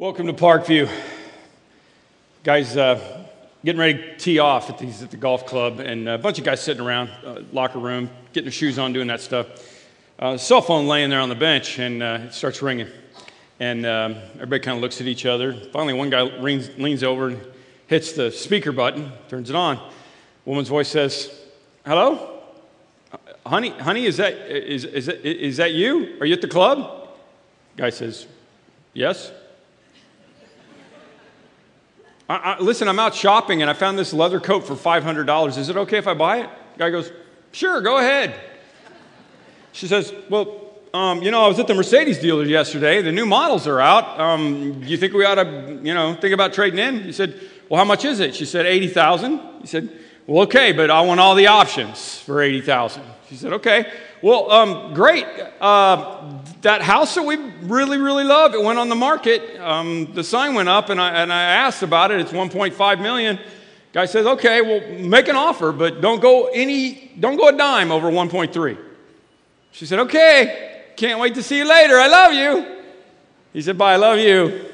Welcome to Parkview. Guys, uh, getting ready to tee off at, these, at the golf club, and a bunch of guys sitting around, uh, locker room, getting their shoes on, doing that stuff. Uh, cell phone laying there on the bench, and uh, it starts ringing. And um, everybody kind of looks at each other. Finally, one guy leans, leans over and hits the speaker button, turns it on. Woman's voice says, Hello? Honey, honey, is that, is, is, that, is that you? Are you at the club? Guy says, Yes. I, I, listen, I'm out shopping and I found this leather coat for $500. Is it okay if I buy it? Guy goes, Sure, go ahead. She says, Well, um, you know, I was at the Mercedes dealer yesterday. The new models are out. Um, do you think we ought to, you know, think about trading in? He said, Well, how much is it? She said, 80000 He said, Well, okay, but I want all the options for 80000 She said, Okay. Well, um, great. Uh, that house that we really, really love, it went on the market. Um, the sign went up, and I, and I asked about it. It's 1.5 million. Guy says, okay, well, make an offer, but don't go any, don't go a dime over 1.3. She said, okay, can't wait to see you later. I love you. He said, bye, I love you.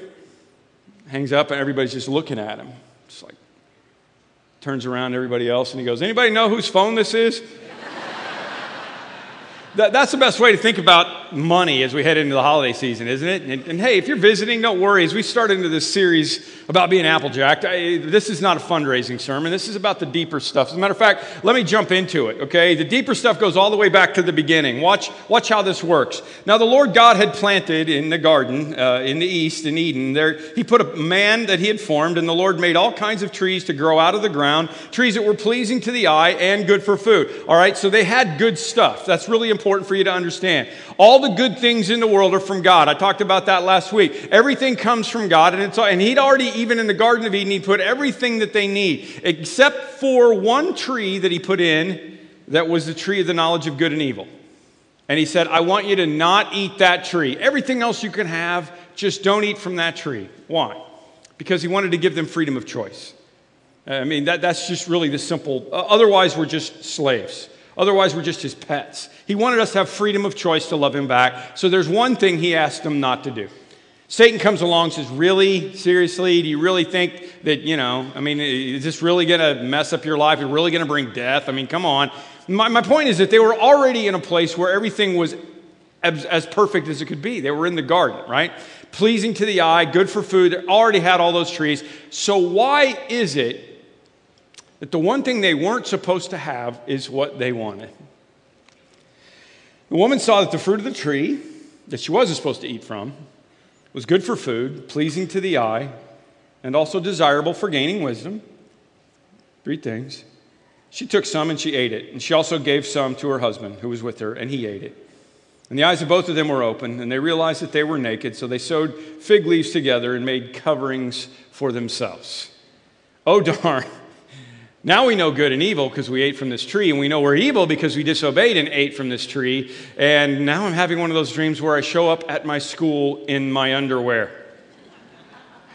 Hangs up, and everybody's just looking at him. Just like, turns around everybody else, and he goes, anybody know whose phone this is? That, that's the best way to think about money as we head into the holiday season, isn't it? And, and, hey, if you're visiting, don't worry. As we start into this series about being Applejack, I, this is not a fundraising sermon. This is about the deeper stuff. As a matter of fact, let me jump into it, okay? The deeper stuff goes all the way back to the beginning. Watch, watch how this works. Now, the Lord God had planted in the garden uh, in the east, in Eden, there, He put a man that He had formed, and the Lord made all kinds of trees to grow out of the ground, trees that were pleasing to the eye and good for food. All right, so they had good stuff. That's really important for you to understand. All the good things in the world are from God. I talked about that last week. Everything comes from God, and, it's, and He'd already, even in the Garden of Eden, He put everything that they need, except for one tree that He put in that was the tree of the knowledge of good and evil. And He said, I want you to not eat that tree. Everything else you can have, just don't eat from that tree. Why? Because He wanted to give them freedom of choice. I mean, that, that's just really the simple. Otherwise, we're just slaves. Otherwise, we're just his pets. He wanted us to have freedom of choice to love him back. So there's one thing he asked them not to do. Satan comes along and says, Really? Seriously? Do you really think that, you know, I mean, is this really going to mess up your life? Is really going to bring death? I mean, come on. My, my point is that they were already in a place where everything was as, as perfect as it could be. They were in the garden, right? Pleasing to the eye, good for food. They already had all those trees. So why is it that the one thing they weren't supposed to have is what they wanted. The woman saw that the fruit of the tree that she wasn't supposed to eat from was good for food, pleasing to the eye, and also desirable for gaining wisdom. Three things. She took some and she ate it, and she also gave some to her husband who was with her, and he ate it. And the eyes of both of them were open, and they realized that they were naked, so they sewed fig leaves together and made coverings for themselves. Oh, darn. Now we know good and evil because we ate from this tree, and we know we're evil because we disobeyed and ate from this tree. And now I'm having one of those dreams where I show up at my school in my underwear.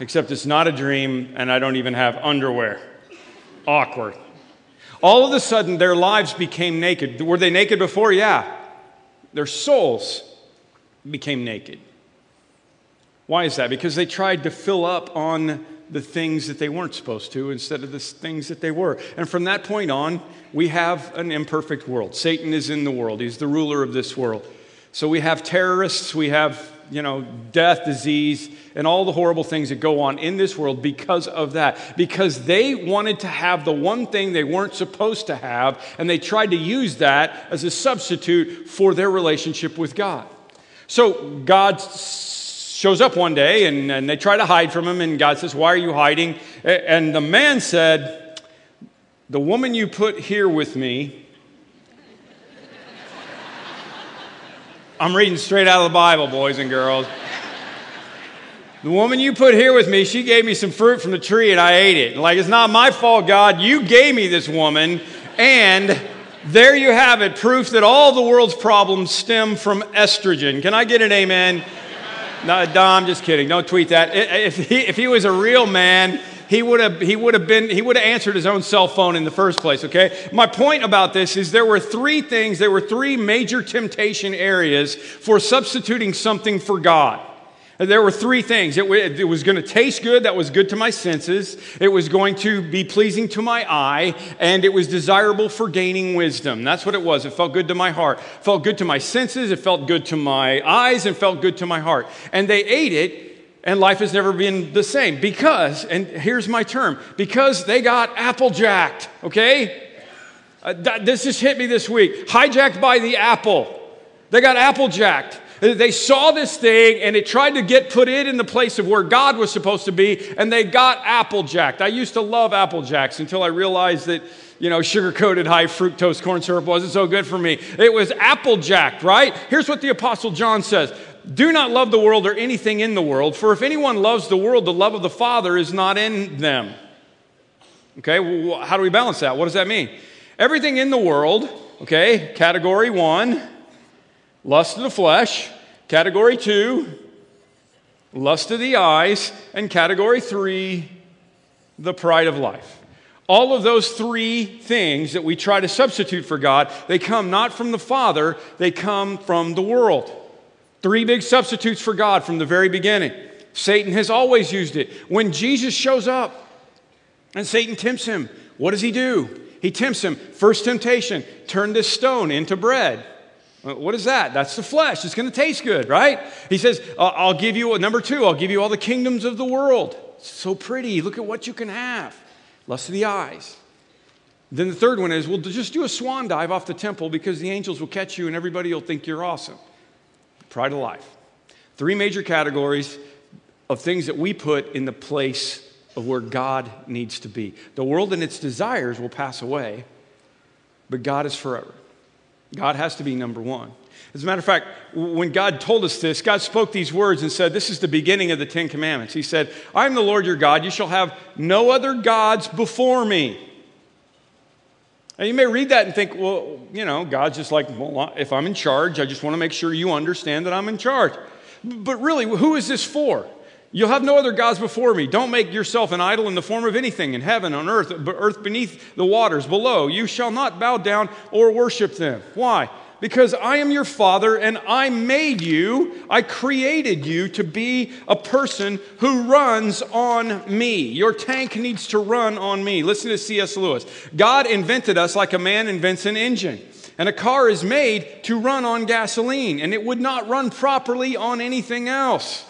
Except it's not a dream, and I don't even have underwear. Awkward. All of a sudden, their lives became naked. Were they naked before? Yeah. Their souls became naked. Why is that? Because they tried to fill up on the things that they weren't supposed to instead of the things that they were. And from that point on, we have an imperfect world. Satan is in the world, he's the ruler of this world. So we have terrorists, we have, you know, death, disease, and all the horrible things that go on in this world because of that. Because they wanted to have the one thing they weren't supposed to have, and they tried to use that as a substitute for their relationship with God. So God shows up one day and, and they try to hide from him, and God says, Why are you hiding? And the man said, The woman you put here with me, I'm reading straight out of the Bible, boys and girls. The woman you put here with me, she gave me some fruit from the tree and I ate it. Like, it's not my fault, God. You gave me this woman. And there you have it proof that all the world's problems stem from estrogen. Can I get an amen? No, I'm just kidding. Don't tweet that. If he, if he was a real man, he would have he would have been he would have answered his own cell phone in the first place okay my point about this is there were three things there were three major temptation areas for substituting something for god There were three things. It, it was going to taste good, that was good to my senses. It was going to be pleasing to my eye, and it was desirable for gaining wisdom. That's what it was. It felt good to my heart. It felt good to my senses, it felt good to my eyes, and felt good to my heart. And they ate it, and life has never been the same because, and here's my term, because they got apple jacked, okay? Uh, this just hit me this week. Hijacked by the apple. They got applejacked. They saw this thing and it tried to get put it in the place of where God was supposed to be, and they got applejacked. I used to love applejacks until I realized that, you know, sugar coated high fructose corn syrup wasn't so good for me. It was applejacked, right? Here's what the Apostle John says Do not love the world or anything in the world, for if anyone loves the world, the love of the Father is not in them. Okay, well, how do we balance that? What does that mean? Everything in the world, okay, category one lust of the flesh. Category two, lust of the eyes. And category three, the pride of life. All of those three things that we try to substitute for God, they come not from the Father, they come from the world. Three big substitutes for God from the very beginning. Satan has always used it. When Jesus shows up and Satan tempts him, what does he do? He tempts him. First temptation turn this stone into bread. Uh, what is that? That's the flesh. It's going to taste good, right? He says, I'll give you, number two, I'll give you all the kingdoms of the world. It's so pretty. Look at what you can have. Lust of the eyes. Then the third one is, well, just do a swan dive off the temple because the angels will catch you and everybody will think you're awesome. Pride of life. Three major categories of things that we put in the place of where God needs to be. The world and its desires will pass away, but God is forever. God has to be number one. As a matter of fact, when God told us this, God spoke these words and said, This is the beginning of the Ten Commandments. He said, I am the Lord your God. You shall have no other gods before me. Now, you may read that and think, well, you know, God's just like, well, if I'm in charge, I just want to make sure you understand that I'm in charge. But really, who is this for? You'll have no other gods before me. Don't make yourself an idol in the form of anything in heaven, on earth, earth beneath the waters below. You shall not bow down or worship them. Why? Because I am your father and I made you, I created you to be a person who runs on me. Your tank needs to run on me. Listen to C.S. Lewis. God invented us like a man invents an engine. And a car is made to run on gasoline, and it would not run properly on anything else.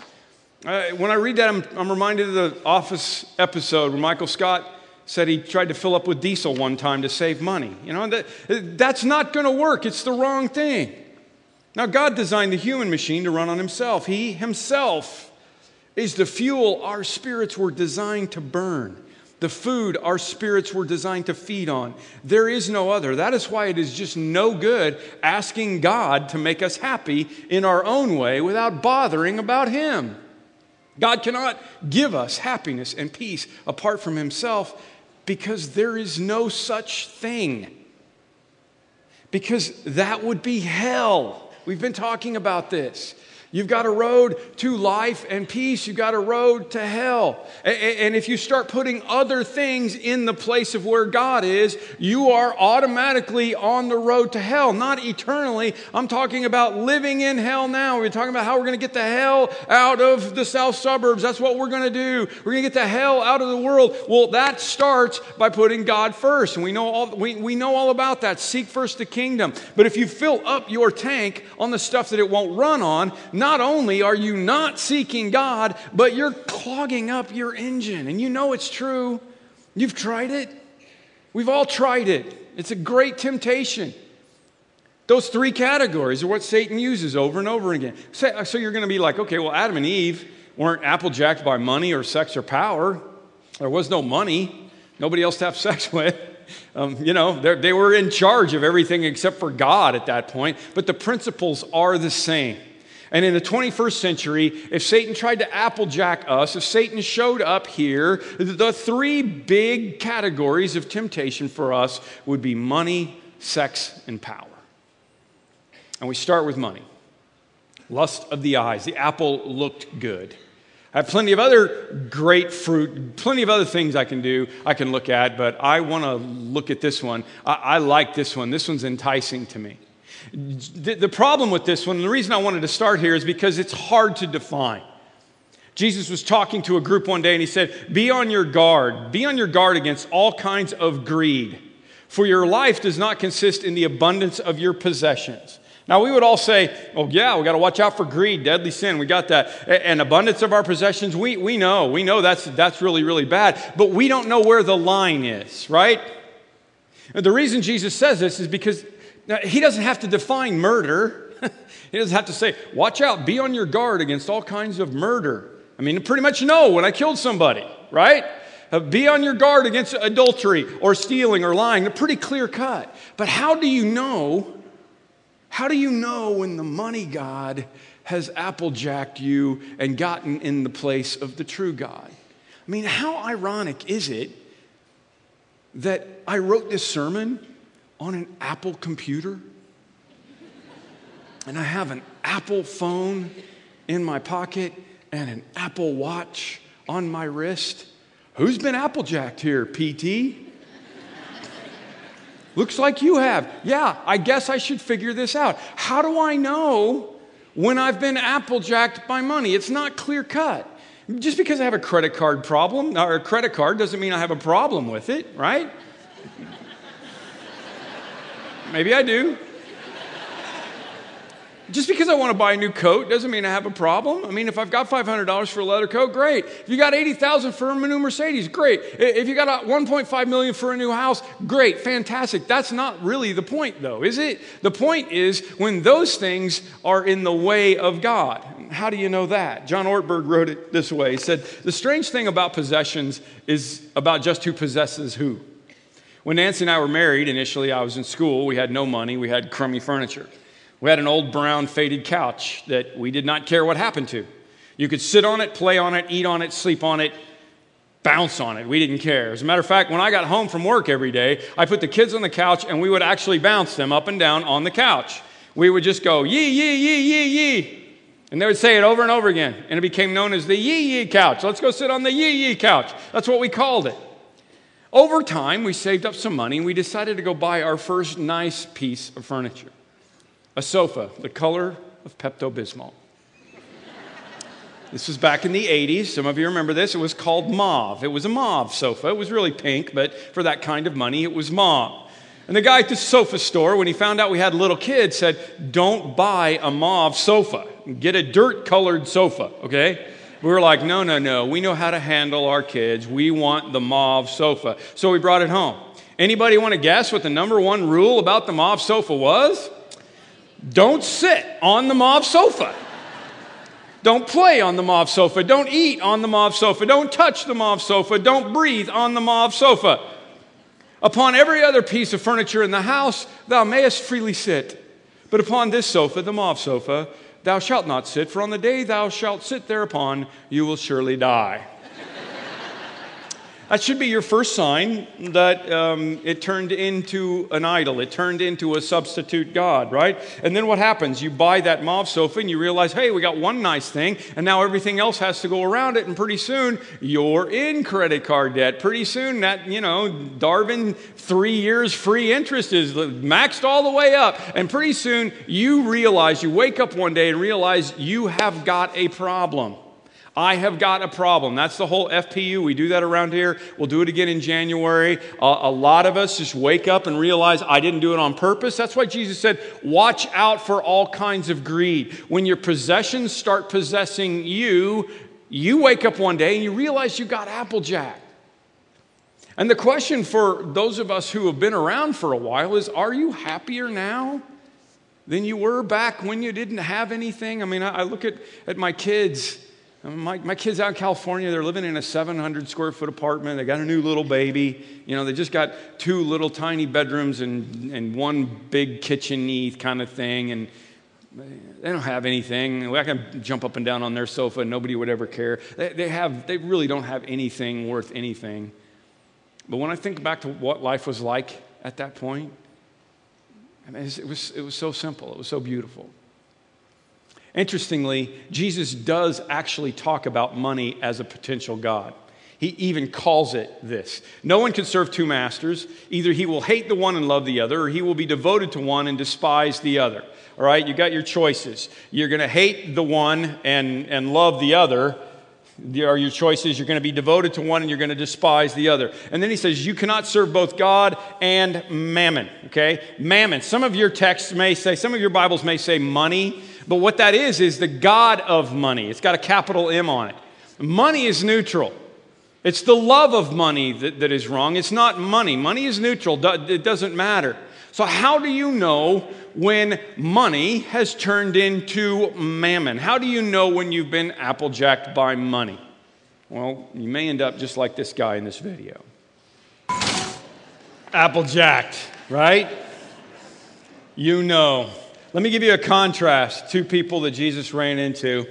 Uh, when I read that, I'm, I'm reminded of the Office episode where Michael Scott said he tried to fill up with diesel one time to save money. You know, that, that's not going to work. It's the wrong thing. Now, God designed the human machine to run on himself. He himself is the fuel our spirits were designed to burn, the food our spirits were designed to feed on. There is no other. That is why it is just no good asking God to make us happy in our own way without bothering about Him. God cannot give us happiness and peace apart from Himself because there is no such thing. Because that would be hell. We've been talking about this. You've got a road to life and peace. You've got a road to hell. And if you start putting other things in the place of where God is, you are automatically on the road to hell. Not eternally. I'm talking about living in hell now. We're talking about how we're going to get the hell out of the south suburbs. That's what we're going to do. We're going to get the hell out of the world. Well, that starts by putting God first. And we know all, we, we know all about that. Seek first the kingdom. But if you fill up your tank on the stuff that it won't run on, not only are you not seeking God, but you're clogging up your engine. And you know it's true. You've tried it. We've all tried it. It's a great temptation. Those three categories are what Satan uses over and over again. So, so you're going to be like, okay, well, Adam and Eve weren't applejacked by money or sex or power. There was no money, nobody else to have sex with. Um, you know, they were in charge of everything except for God at that point, but the principles are the same. And in the 21st century, if Satan tried to applejack us, if Satan showed up here, the three big categories of temptation for us would be money, sex, and power. And we start with money. Lust of the eyes. The apple looked good. I have plenty of other great fruit, plenty of other things I can do, I can look at, but I want to look at this one. I, I like this one. This one's enticing to me. The, the problem with this one, the reason I wanted to start here is because it's hard to define. Jesus was talking to a group one day and he said, Be on your guard. Be on your guard against all kinds of greed, for your life does not consist in the abundance of your possessions. Now, we would all say, oh, yeah, we got to watch out for greed, deadly sin. We got that. And abundance of our possessions, we, we know. We know that's, that's really, really bad. But we don't know where the line is, right? And the reason Jesus says this is because he doesn't have to define murder. he doesn't have to say, watch out, be on your guard against all kinds of murder. I mean, pretty much know when I killed somebody, right? Uh, be on your guard against adultery or stealing or lying. They're pretty clear cut. But how do you know how do you know when the money God has applejacked you and gotten in the place of the true God? I mean, how ironic is it that I wrote this sermon on an Apple computer? And I have an Apple phone in my pocket and an Apple watch on my wrist. Who's been applejacked here, PT? Looks like you have. Yeah, I guess I should figure this out. How do I know when I've been applejacked by money? It's not clear cut. Just because I have a credit card problem or a credit card doesn't mean I have a problem with it, right? Maybe I do. Just because I want to buy a new coat doesn't mean I have a problem. I mean, if I've got $500 for a leather coat, great. If you got 80,000 for a new Mercedes, great. If you got 1.5 million for a new house, great, fantastic. That's not really the point though, is it? The point is when those things are in the way of God. How do you know that? John Ortberg wrote it this way. He said, "The strange thing about possessions is about just who possesses who." When Nancy and I were married, initially I was in school, we had no money, we had crummy furniture. We had an old brown faded couch that we did not care what happened to. You could sit on it, play on it, eat on it, sleep on it, bounce on it. We didn't care. As a matter of fact, when I got home from work every day, I put the kids on the couch and we would actually bounce them up and down on the couch. We would just go, yee, yee, yee, yee, yee. And they would say it over and over again. And it became known as the yee yee couch. Let's go sit on the yee yee couch. That's what we called it. Over time, we saved up some money and we decided to go buy our first nice piece of furniture a sofa the color of Pepto Bismol. This was back in the 80s. Some of you remember this. It was called Mauve. It was a mauve sofa. It was really pink, but for that kind of money, it was mauve. And the guy at the sofa store, when he found out we had a little kids, said, Don't buy a mauve sofa. Get a dirt colored sofa, okay? We were like, No, no, no. We know how to handle our kids. We want the mauve sofa. So we brought it home. Anybody want to guess what the number one rule about the mauve sofa was? Don't sit on the mauve sofa. Don't play on the mauve sofa. Don't eat on the mauve sofa. Don't touch the mauve sofa. Don't breathe on the mauve sofa. Upon every other piece of furniture in the house, thou mayest freely sit. But upon this sofa, the mauve sofa, thou shalt not sit, for on the day thou shalt sit thereupon, you will surely die. That should be your first sign that um, it turned into an idol. It turned into a substitute God, right? And then what happens? You buy that mauve sofa and you realize, hey, we got one nice thing, and now everything else has to go around it. And pretty soon you're in credit card debt. Pretty soon that, you know, Darwin three years free interest is maxed all the way up. And pretty soon you realize, you wake up one day and realize you have got a problem. I have got a problem. That's the whole FPU. We do that around here. We'll do it again in January. Uh, a lot of us just wake up and realize I didn't do it on purpose. That's why Jesus said, Watch out for all kinds of greed. When your possessions start possessing you, you wake up one day and you realize you got Applejack. And the question for those of us who have been around for a while is Are you happier now? Than you were back when you didn't have anything. I mean, I, look at, at my kids my, my kids out in California, they're living in a 700 square foot apartment. They got a new little baby. You know, they just got two little tiny bedrooms and, and one big kitchen kind of thing. And they don't have anything. I can jump up and down on their sofa nobody would ever care. They, they, have, they really don't have anything worth anything. But when I think back to what life was like at that point, I mean, it, was, it was so simple, it was so beautiful. Interestingly, Jesus does actually talk about money as a potential God. He even calls it this. No one can serve two masters. Either he will hate the one and love the other, or he will be devoted to one and despise the other. All right, you got your choices. You're going to hate the one and, and love the other. are your choices. You're going to be devoted to one and you're going to despise the other. And then he says, You cannot serve both God and mammon. Okay? Mammon. Some of your texts may say, some of your Bibles may say money, but what that is, is the God of money. It's got a capital M on it. Money is neutral. It's the love of money that, that is wrong. It's not money. Money is neutral, it doesn't matter. So, how do you know when money has turned into mammon? How do you know when you've been applejacked by money? Well, you may end up just like this guy in this video. Applejacked, right? You know. Let me give you a contrast two people that Jesus ran into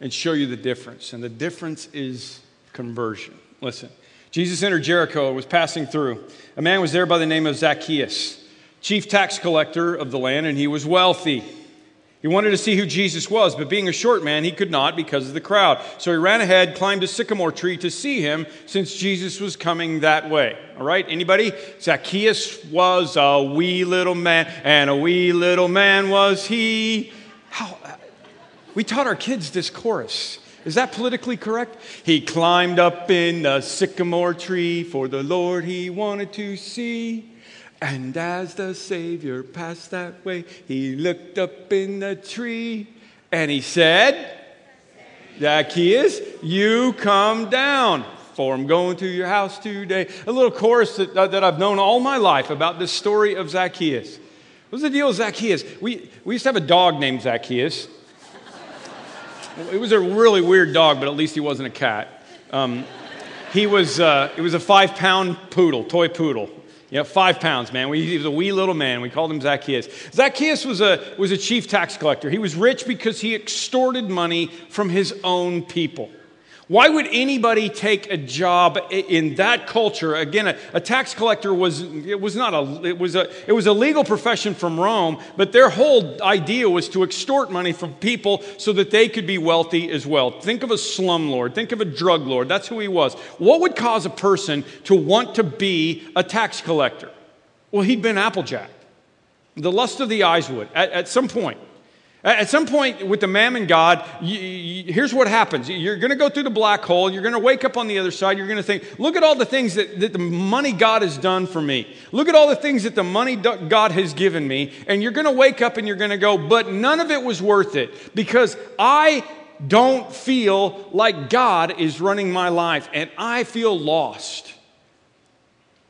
and show you the difference. And the difference is conversion. Listen. Jesus entered Jericho, was passing through. A man was there by the name of Zacchaeus chief tax collector of the land, and he was wealthy. He wanted to see who Jesus was, but being a short man, he could not because of the crowd. So he ran ahead, climbed a sycamore tree to see him since Jesus was coming that way. All right, anybody? Zacchaeus was a wee little man, and a wee little man was he. How? Uh, we taught our kids this chorus. Is that politically correct? He climbed up in the sycamore tree for the Lord he wanted to see. And as the Savior passed that way, he looked up in the tree and he said, Zacchaeus, you come down, for I'm going to your house today. A little chorus that, that I've known all my life about this story of Zacchaeus. What's the deal with Zacchaeus? We, we used to have a dog named Zacchaeus. it was a really weird dog, but at least he wasn't a cat. Um, he was, uh, it was a five pound poodle, toy poodle. Yeah, five pounds, man. he was a wee little man. We called him Zacchaeus. Zacchaeus was a, was a chief tax collector. He was rich because he extorted money from his own people. Why would anybody take a job in that culture? Again, a, a, tax collector was it was not a it was a it was a legal profession from Rome, but their whole idea was to extort money from people so that they could be wealthy as well. Think of a slumlord, think of a drug lord. That's who he was. What would cause a person to want to be a tax collector? Well, he'd been applejack. The lust of the eyes would at, at some point. At some point with the mammon God, you, you, here's what happens. You're going to go through the black hole. You're going to wake up on the other side. You're going to think, look at all the things that, that the money God has done for me. Look at all the things that the money God has given me. And you're going to wake up and you're going to go, but none of it was worth it because I don't feel like God is running my life and I feel lost.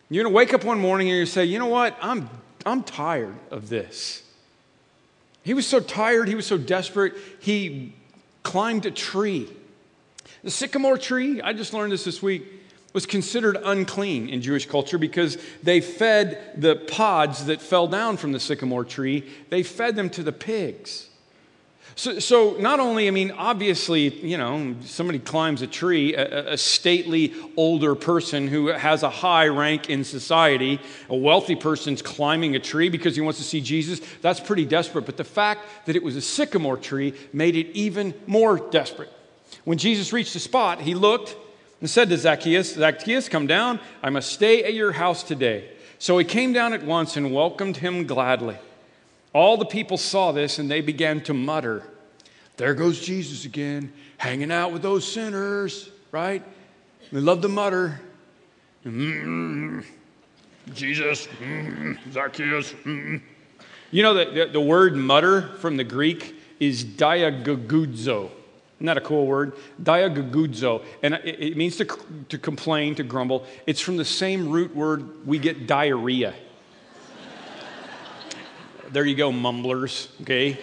You're going to wake up one morning and you say, you know what? I'm, I'm tired of this. He was so tired, he was so desperate, he climbed a tree. The sycamore tree, I just learned this this week, was considered unclean in Jewish culture because they fed the pods that fell down from the sycamore tree, they fed them to the pigs. So, so, not only, I mean, obviously, you know, somebody climbs a tree, a, a, stately older person who has a high rank in society, a wealthy person's climbing a tree because he wants to see Jesus, that's pretty desperate. But the fact that it was a sycamore tree made it even more desperate. When Jesus reached the spot, he looked and said to Zacchaeus, Zacchaeus, come down. I must stay at your house today. So he came down at once and welcomed him gladly. All the people saw this and they began to mutter, There goes Jesus again, hanging out with those sinners, right? They love to mutter, mm, Jesus, mm, Zacchaeus. Mm. You know, the, the, the, word mutter from the Greek is diagagudzo. Isn't that a cool word? Diagagudzo. And it, it means to, to complain, to grumble. It's from the same root word we get diarrhea there you go, mumblers, okay?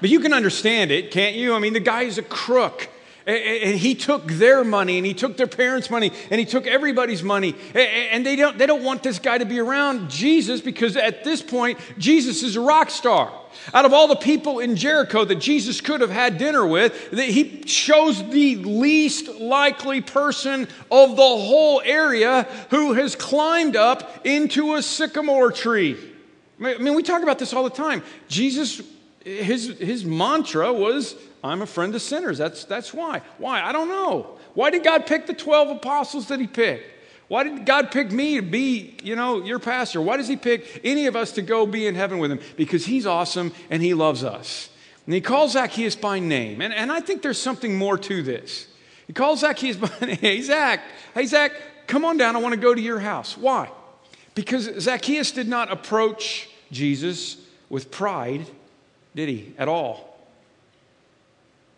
But you can understand it, can't you? I mean, the guy is a crook. And he took their money and he took their parents' money and he took everybody's money. And they don't, they don't want this guy to be around Jesus because at this point, Jesus is a rock star. Out of all the people in Jericho that Jesus could have had dinner with, he chose the least likely person of the whole area who has climbed up into a sycamore tree. I mean, we talk about this all the time. Jesus, his, his mantra was, I'm a friend of sinners. That's, that's why. Why? I don't know. Why did God pick the 12 apostles that he picked? Why did God pick me to be, you know, your pastor? Why does he pick any of us to go be in heaven with him? Because he's awesome and he loves us. And he calls Zacchaeus by name. And, and I think there's something more to this. He calls Zacchaeus, by name. hey, Zach, hey, Zach, come on down. I want to go to your house. Why? Because Zacchaeus did not approach Jesus with pride, did he, at all?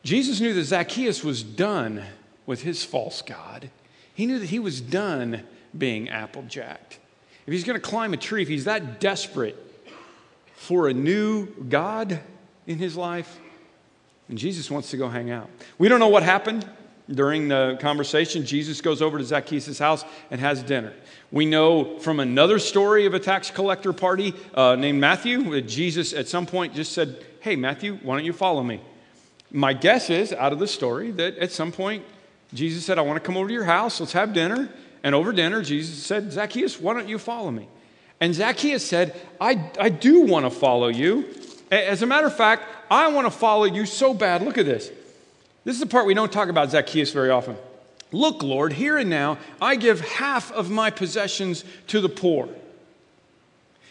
Jesus knew that Zacchaeus was done with his false God. He knew that he was done being applejacked. If he's going to climb a tree, if he's that desperate for a new God in his life, and Jesus wants to go hang out. We don't know what happened during the conversation. Jesus goes over to Zacchaeus' house and has dinner. We know from another story of a tax collector party uh, named Matthew that Jesus at some point just said, Hey, Matthew, why don't you follow me? My guess is, out of the story, that at some point Jesus said, I want to come over to your house, let's have dinner. And over dinner, Jesus said, Zacchaeus, why don't you follow me? And Zacchaeus said, I, I do want to follow you. As a matter of fact, I want to follow you so bad. Look at this. This is the part we don't talk about Zacchaeus very often. Look, Lord, here and now, I give half of my possessions to the poor.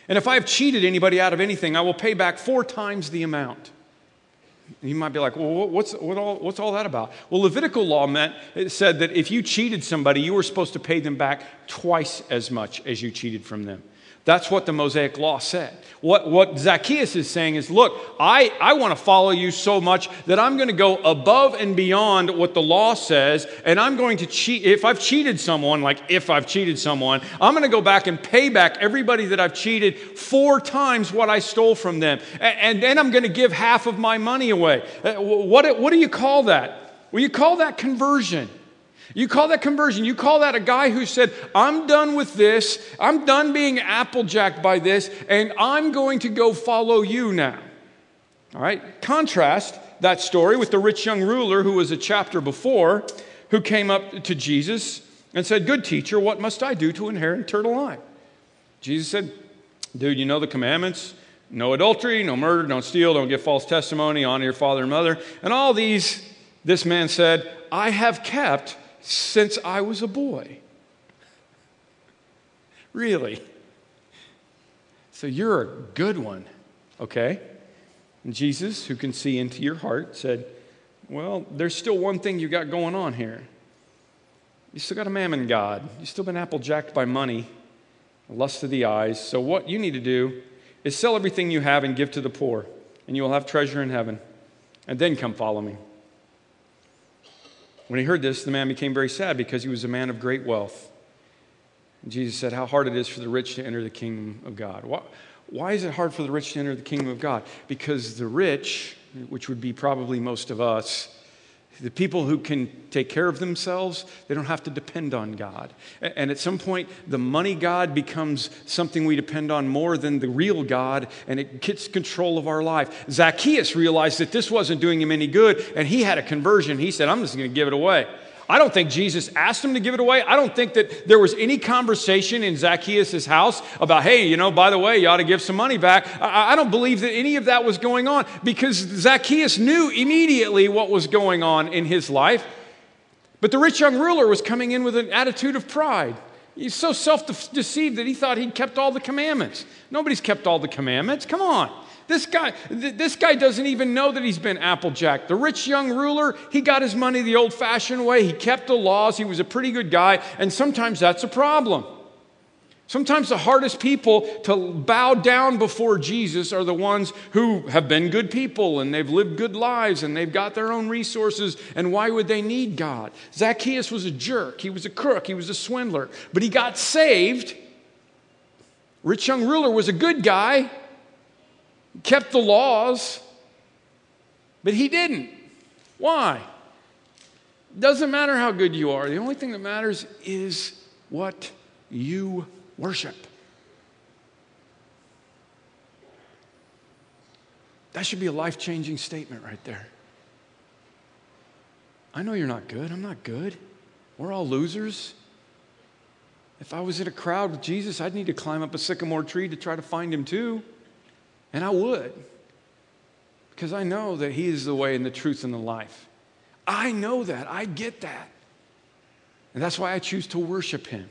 And if I have cheated anybody out of anything, I will pay back four times the amount. You might be like, well, what's, what all, what's all that about? Well, Levitical law meant, it said that if you cheated somebody, you were supposed to pay them back twice as much as you cheated from them. That's what the Mosaic law said. What, what Zacchaeus is saying is, look, I, I want to follow you so much that I'm going to go above and beyond what the law says, and I'm going to cheat. If I've cheated someone, like if I've cheated someone, I'm going to go back and pay back everybody that I've cheated four times what I stole from them. And, and then I'm going to give half of my money away. Uh, what, what do you call that? Well, you call that conversion. You call that conversion. You call that a guy who said, I'm done with this. I'm done being applejacked by this, and I'm going to go follow you now. All right? Contrast that story with the rich young ruler who was a chapter before, who came up to Jesus and said, Good teacher, what must I do to inherit eternal life? Jesus said, Dude, you know the commandments no adultery, no murder, don't steal, don't give false testimony, honor your father and mother. And all these, this man said, I have kept since I was a boy. Really? So you're a good one, okay? And Jesus, who can see into your heart, said, Well, there's still one thing you got going on here. You still got a mammon God. You've still been applejacked by money, lust of the eyes. So what you need to do is sell everything you have and give to the poor, and you will have treasure in heaven. And then come follow me. When he heard this, the man became very sad because he was a man of great wealth. And Jesus said, How hard it is for the rich to enter the kingdom of God. Why, why is it hard for the rich to enter the kingdom of God? Because the rich, which would be probably most of us, the people who can take care of themselves, they don't have to depend on God. And at some point, the money God becomes something we depend on more than the real God, and it gets control of our life. Zacchaeus realized that this wasn't doing him any good, and he had a conversion. He said, I'm just going to give it away. I don't think Jesus asked him to give it away. I don't think that there was any conversation in Zacchaeus' house about, hey, you know, by the way, you ought to give some money back. I, don't believe that any of that was going on because Zacchaeus knew immediately what was going on in his life. But the rich young ruler was coming in with an attitude of pride. He's so self deceived that he thought he'd kept all the commandments. Nobody's kept all the commandments. Come on. This guy, this guy doesn't even know that he's been Applejack. The rich young ruler, he got his money the old fashioned way. He kept the laws. He was a pretty good guy. And sometimes that's a problem. Sometimes the hardest people to bow down before Jesus are the ones who have been good people and they've lived good lives and they've got their own resources. And why would they need God? Zacchaeus was a jerk. He was a crook. He was a swindler. But he got saved. Rich young ruler was a good guy kept the laws, but he didn't. Why? Doesn't matter how good you are. The only thing that matters is what you worship. That should be a life changing statement right there. I know you're not good. I'm not good. We're all losers. If I was in a crowd with Jesus, I'd need to climb up a sycamore tree to try to find him too. And I would, because I know that He is the way and the truth and the life. I know that. I get that. And that's why I choose to worship Him.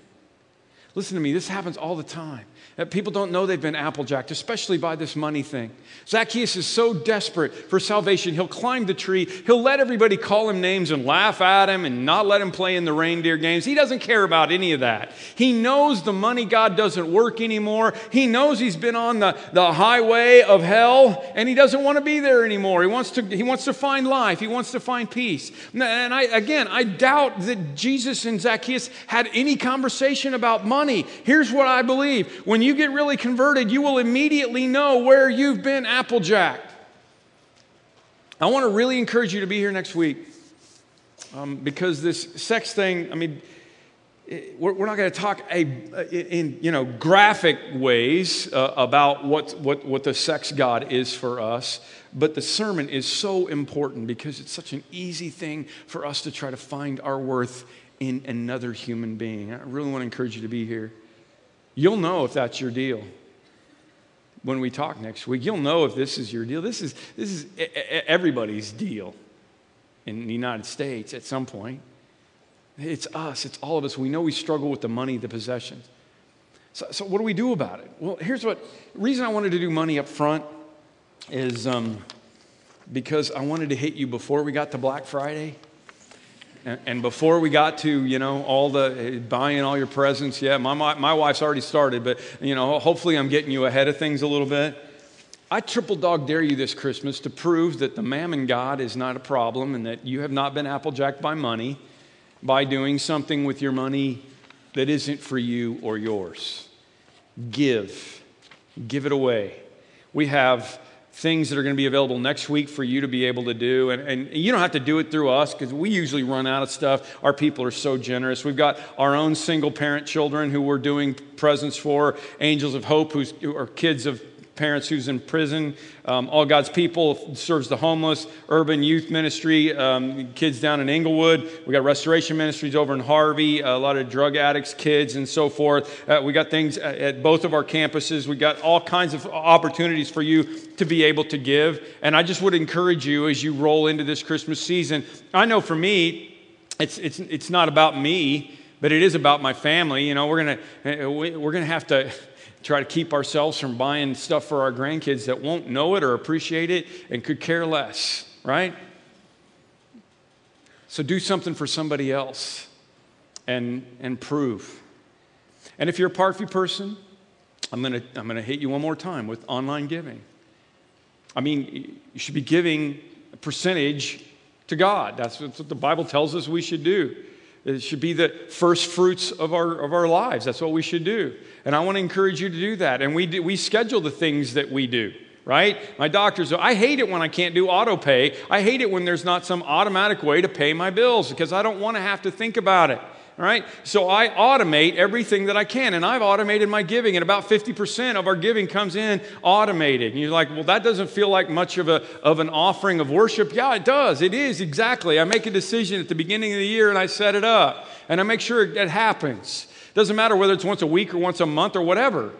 Listen to me, this happens all the time. That people don't know they've been applejacked, especially by this money thing. Zacchaeus is so desperate for salvation, he'll climb the tree, he'll let everybody call him names and laugh at him and not let him play in the reindeer games. He doesn't care about any of that. He knows the money God doesn't work anymore. He knows he's been on the, the highway of hell and he doesn't want to be there anymore. He wants to, he wants to find life, he wants to find peace. And I, again, I doubt that Jesus and Zacchaeus had any conversation about money. Here's what I believe when you get really converted, you will immediately know where you've been applejacked. I want to really encourage you to be here next week um, because this sex thing, I mean, we're, we're not going to talk a, in you know graphic ways uh, about what, what, what the sex god is for us but the sermon is so important because it's such an easy thing for us to try to find our worth in another human being i really want to encourage you to be here You'll know if that's your deal when we talk next week. You'll know if this is your deal. This is, this is everybody's deal in the United States at some point. It's us, it's all of us. We know we struggle with the money, the possessions. So, so what do we do about it? Well, here's what reason I wanted to do money up front is um, because I wanted to hit you before we got to Black Friday. And before we got to, you know, all the eh, buying all your presents, yeah, my, my, my wife's already started, but, you know, hopefully I'm getting you ahead of things a little bit. I triple dog dare you this Christmas to prove that the mammon God is not a problem and that you have not been applejacked by money by doing something with your money that isn't for you or yours. Give, give it away. We have things that are going to be available next week for you to be able to do. And, and you don't have to do it through us because we usually run out of stuff. Our people are so generous. We've got our own single parent children who we're doing presents for, Angels of Hope, who are kids of parents who's in prison. Um, All God's People serves the homeless. Urban Youth Ministry, um, kids down in Englewood. We got Restoration Ministries over in Harvey, a lot of drug addicts, kids, and so forth. Uh, we got things at both of our campuses. We got all kinds of opportunities for you to be able to give. And I just would encourage you as you roll into this Christmas season. I know for me, it's, it's, it's not about me, but it is about my family. You know, we're going to we're going to have to try to keep ourselves from buying stuff for our grandkids that won't know it or appreciate it and could care less, right? So do something for somebody else and, and prove. And if you're a Parkview person, I'm going to I'm going to hit you one more time with online giving. I mean, you should be giving a percentage to God. That's what the Bible tells us we should do. It should be the first fruits of our, of our lives. That's what we should do. And I want to encourage you to do that. And we, do, we schedule the things that we do, right? My doctors, I hate it when I can't do auto pay. I hate it when there's not some automatic way to pay my bills because I don't want to have to think about it. All right? So I automate everything that I can. And I've automated my giving, and about 50% of our giving comes in automated. And you're like, well, that doesn't feel like much of, a, of an offering of worship. Yeah, it does. It is, exactly. I make a decision at the beginning of the year and I set it up. And I make sure it happens. Doesn't matter whether it's once a week or once a month or whatever.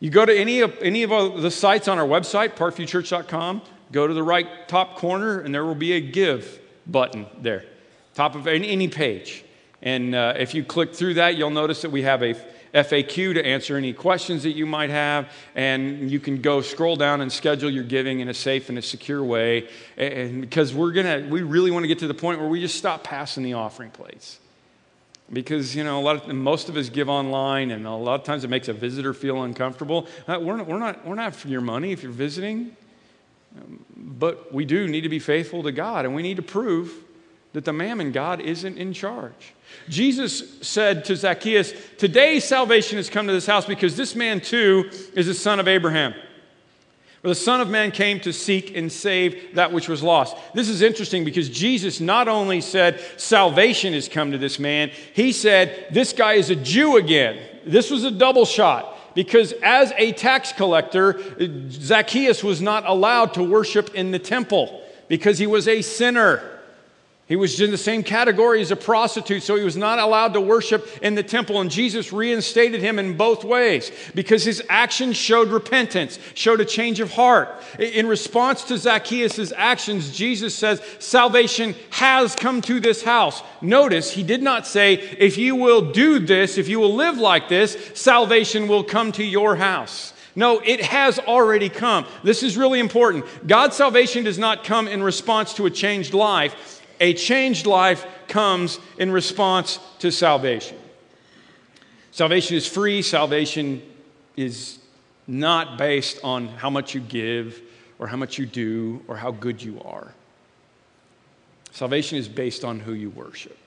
You go to any of, any of uh, the sites on our website, parkviewchurch.com, go to the right top corner, and there will be a give button there, top of any, any page. And uh, if you click through that, you'll notice that we have a FAQ to answer any questions that you might have, and you can go scroll down and schedule your giving in a safe and a secure way. And because we're gonna, we really want to get to the point where we just stop passing the offering plates. Because you know, a lot of most of us give online, and a lot of times it makes a visitor feel uncomfortable. Uh, we're, not, we're not, we're not for your money if you're visiting, um, but we do need to be faithful to God, and we need to prove that the mammon God isn't in charge. Jesus said to Zacchaeus, Today salvation has come to this house because this man too is a son of Abraham. For the Son of Man came to seek and save that which was lost. This is interesting because Jesus not only said salvation has come to this man, he said this guy is a Jew again. This was a double shot because as a tax collector, Zacchaeus was not allowed to worship in the temple because he was a sinner. He was in the same category as a prostitute, so he was not allowed to worship in the temple. And Jesus reinstated him in both ways because his actions showed repentance, showed a change of heart. In response to Zacchaeus' actions, Jesus says, Salvation has come to this house. Notice he did not say, If you will do this, if you will live like this, salvation will come to your house. No, it has already come. This is really important. God's salvation does not come in response to a changed life a changed life comes in response to salvation. Salvation is free, salvation is not based on how much you give or how much you do or how good you are. Salvation is based on who you worship.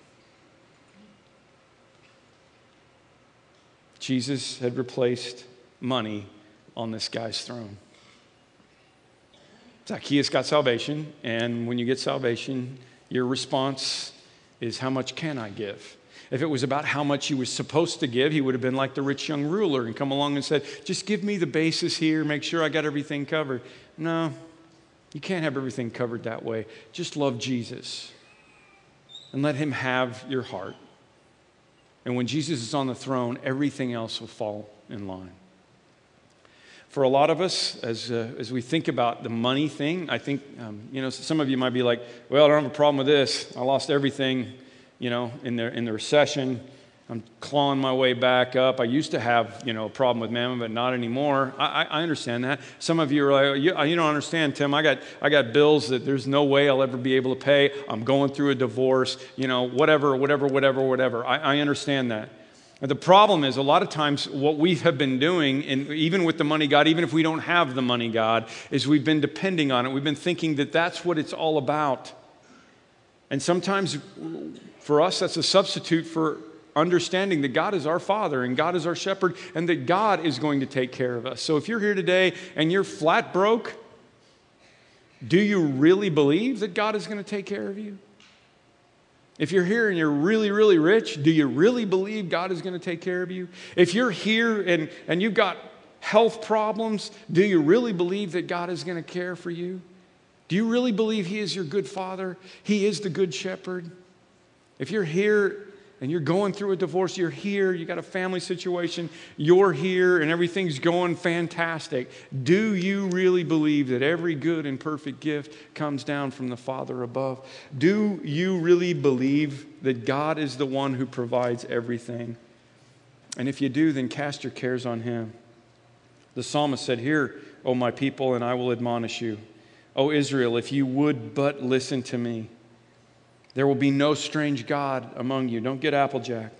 Jesus had replaced money on this guy's throne. Zacchaeus got salvation, and when you get salvation, your response is, How much can I give? If it was about how much he was supposed to give, he would have been like the rich young ruler and come along and said, Just give me the basis here, make sure I got everything covered. No, you can't have everything covered that way. Just love Jesus and let him have your heart. And when Jesus is on the throne, everything else will fall in line for a lot of us, as, uh, as we think about the money thing, I think, um, you know, some of you might be like, well, I don't have a problem with this. I lost everything, you know, in the, in the recession. I'm clawing my way back up. I used to have, you know, a problem with mammon, but not anymore. I, I understand that. Some of you are like, you, you, don't understand, Tim. I got, I got bills that there's no way I'll ever be able to pay. I'm going through a divorce, you know, whatever, whatever, whatever, whatever. I, I understand that. The problem is, a lot of times, what we have been doing, and even with the money God, even if we don't have the money God, is we've been depending on it. We've been thinking that that's what it's all about. And sometimes, for us, that's a substitute for understanding that God is our Father and God is our shepherd and that God is going to take care of us. So if you're here today and you're flat broke, do you really believe that God is going to take care of you? If you're here and you're really, really rich, do you really believe God is going to take care of you? If you're here and, and you've got health problems, do you really believe that God is going to care for you? Do you really believe He is your good father? He is the good shepherd? If you're here and you're going through a divorce, you're here, you got a family situation, you're here, and everything's going fantastic. Do you really believe that every good and perfect gift comes down from the Father above? Do you really believe that God is the one who provides everything? And if you do, then cast your cares on Him. The psalmist said, Hear, O my people, and I will admonish you. O Israel, if you would but listen to me. There will be no strange God among you. Don't get applejack.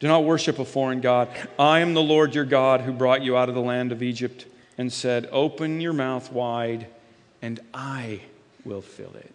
Do not worship a foreign God. I am the Lord your God who brought you out of the land of Egypt and said, Open your mouth wide, and I will fill it.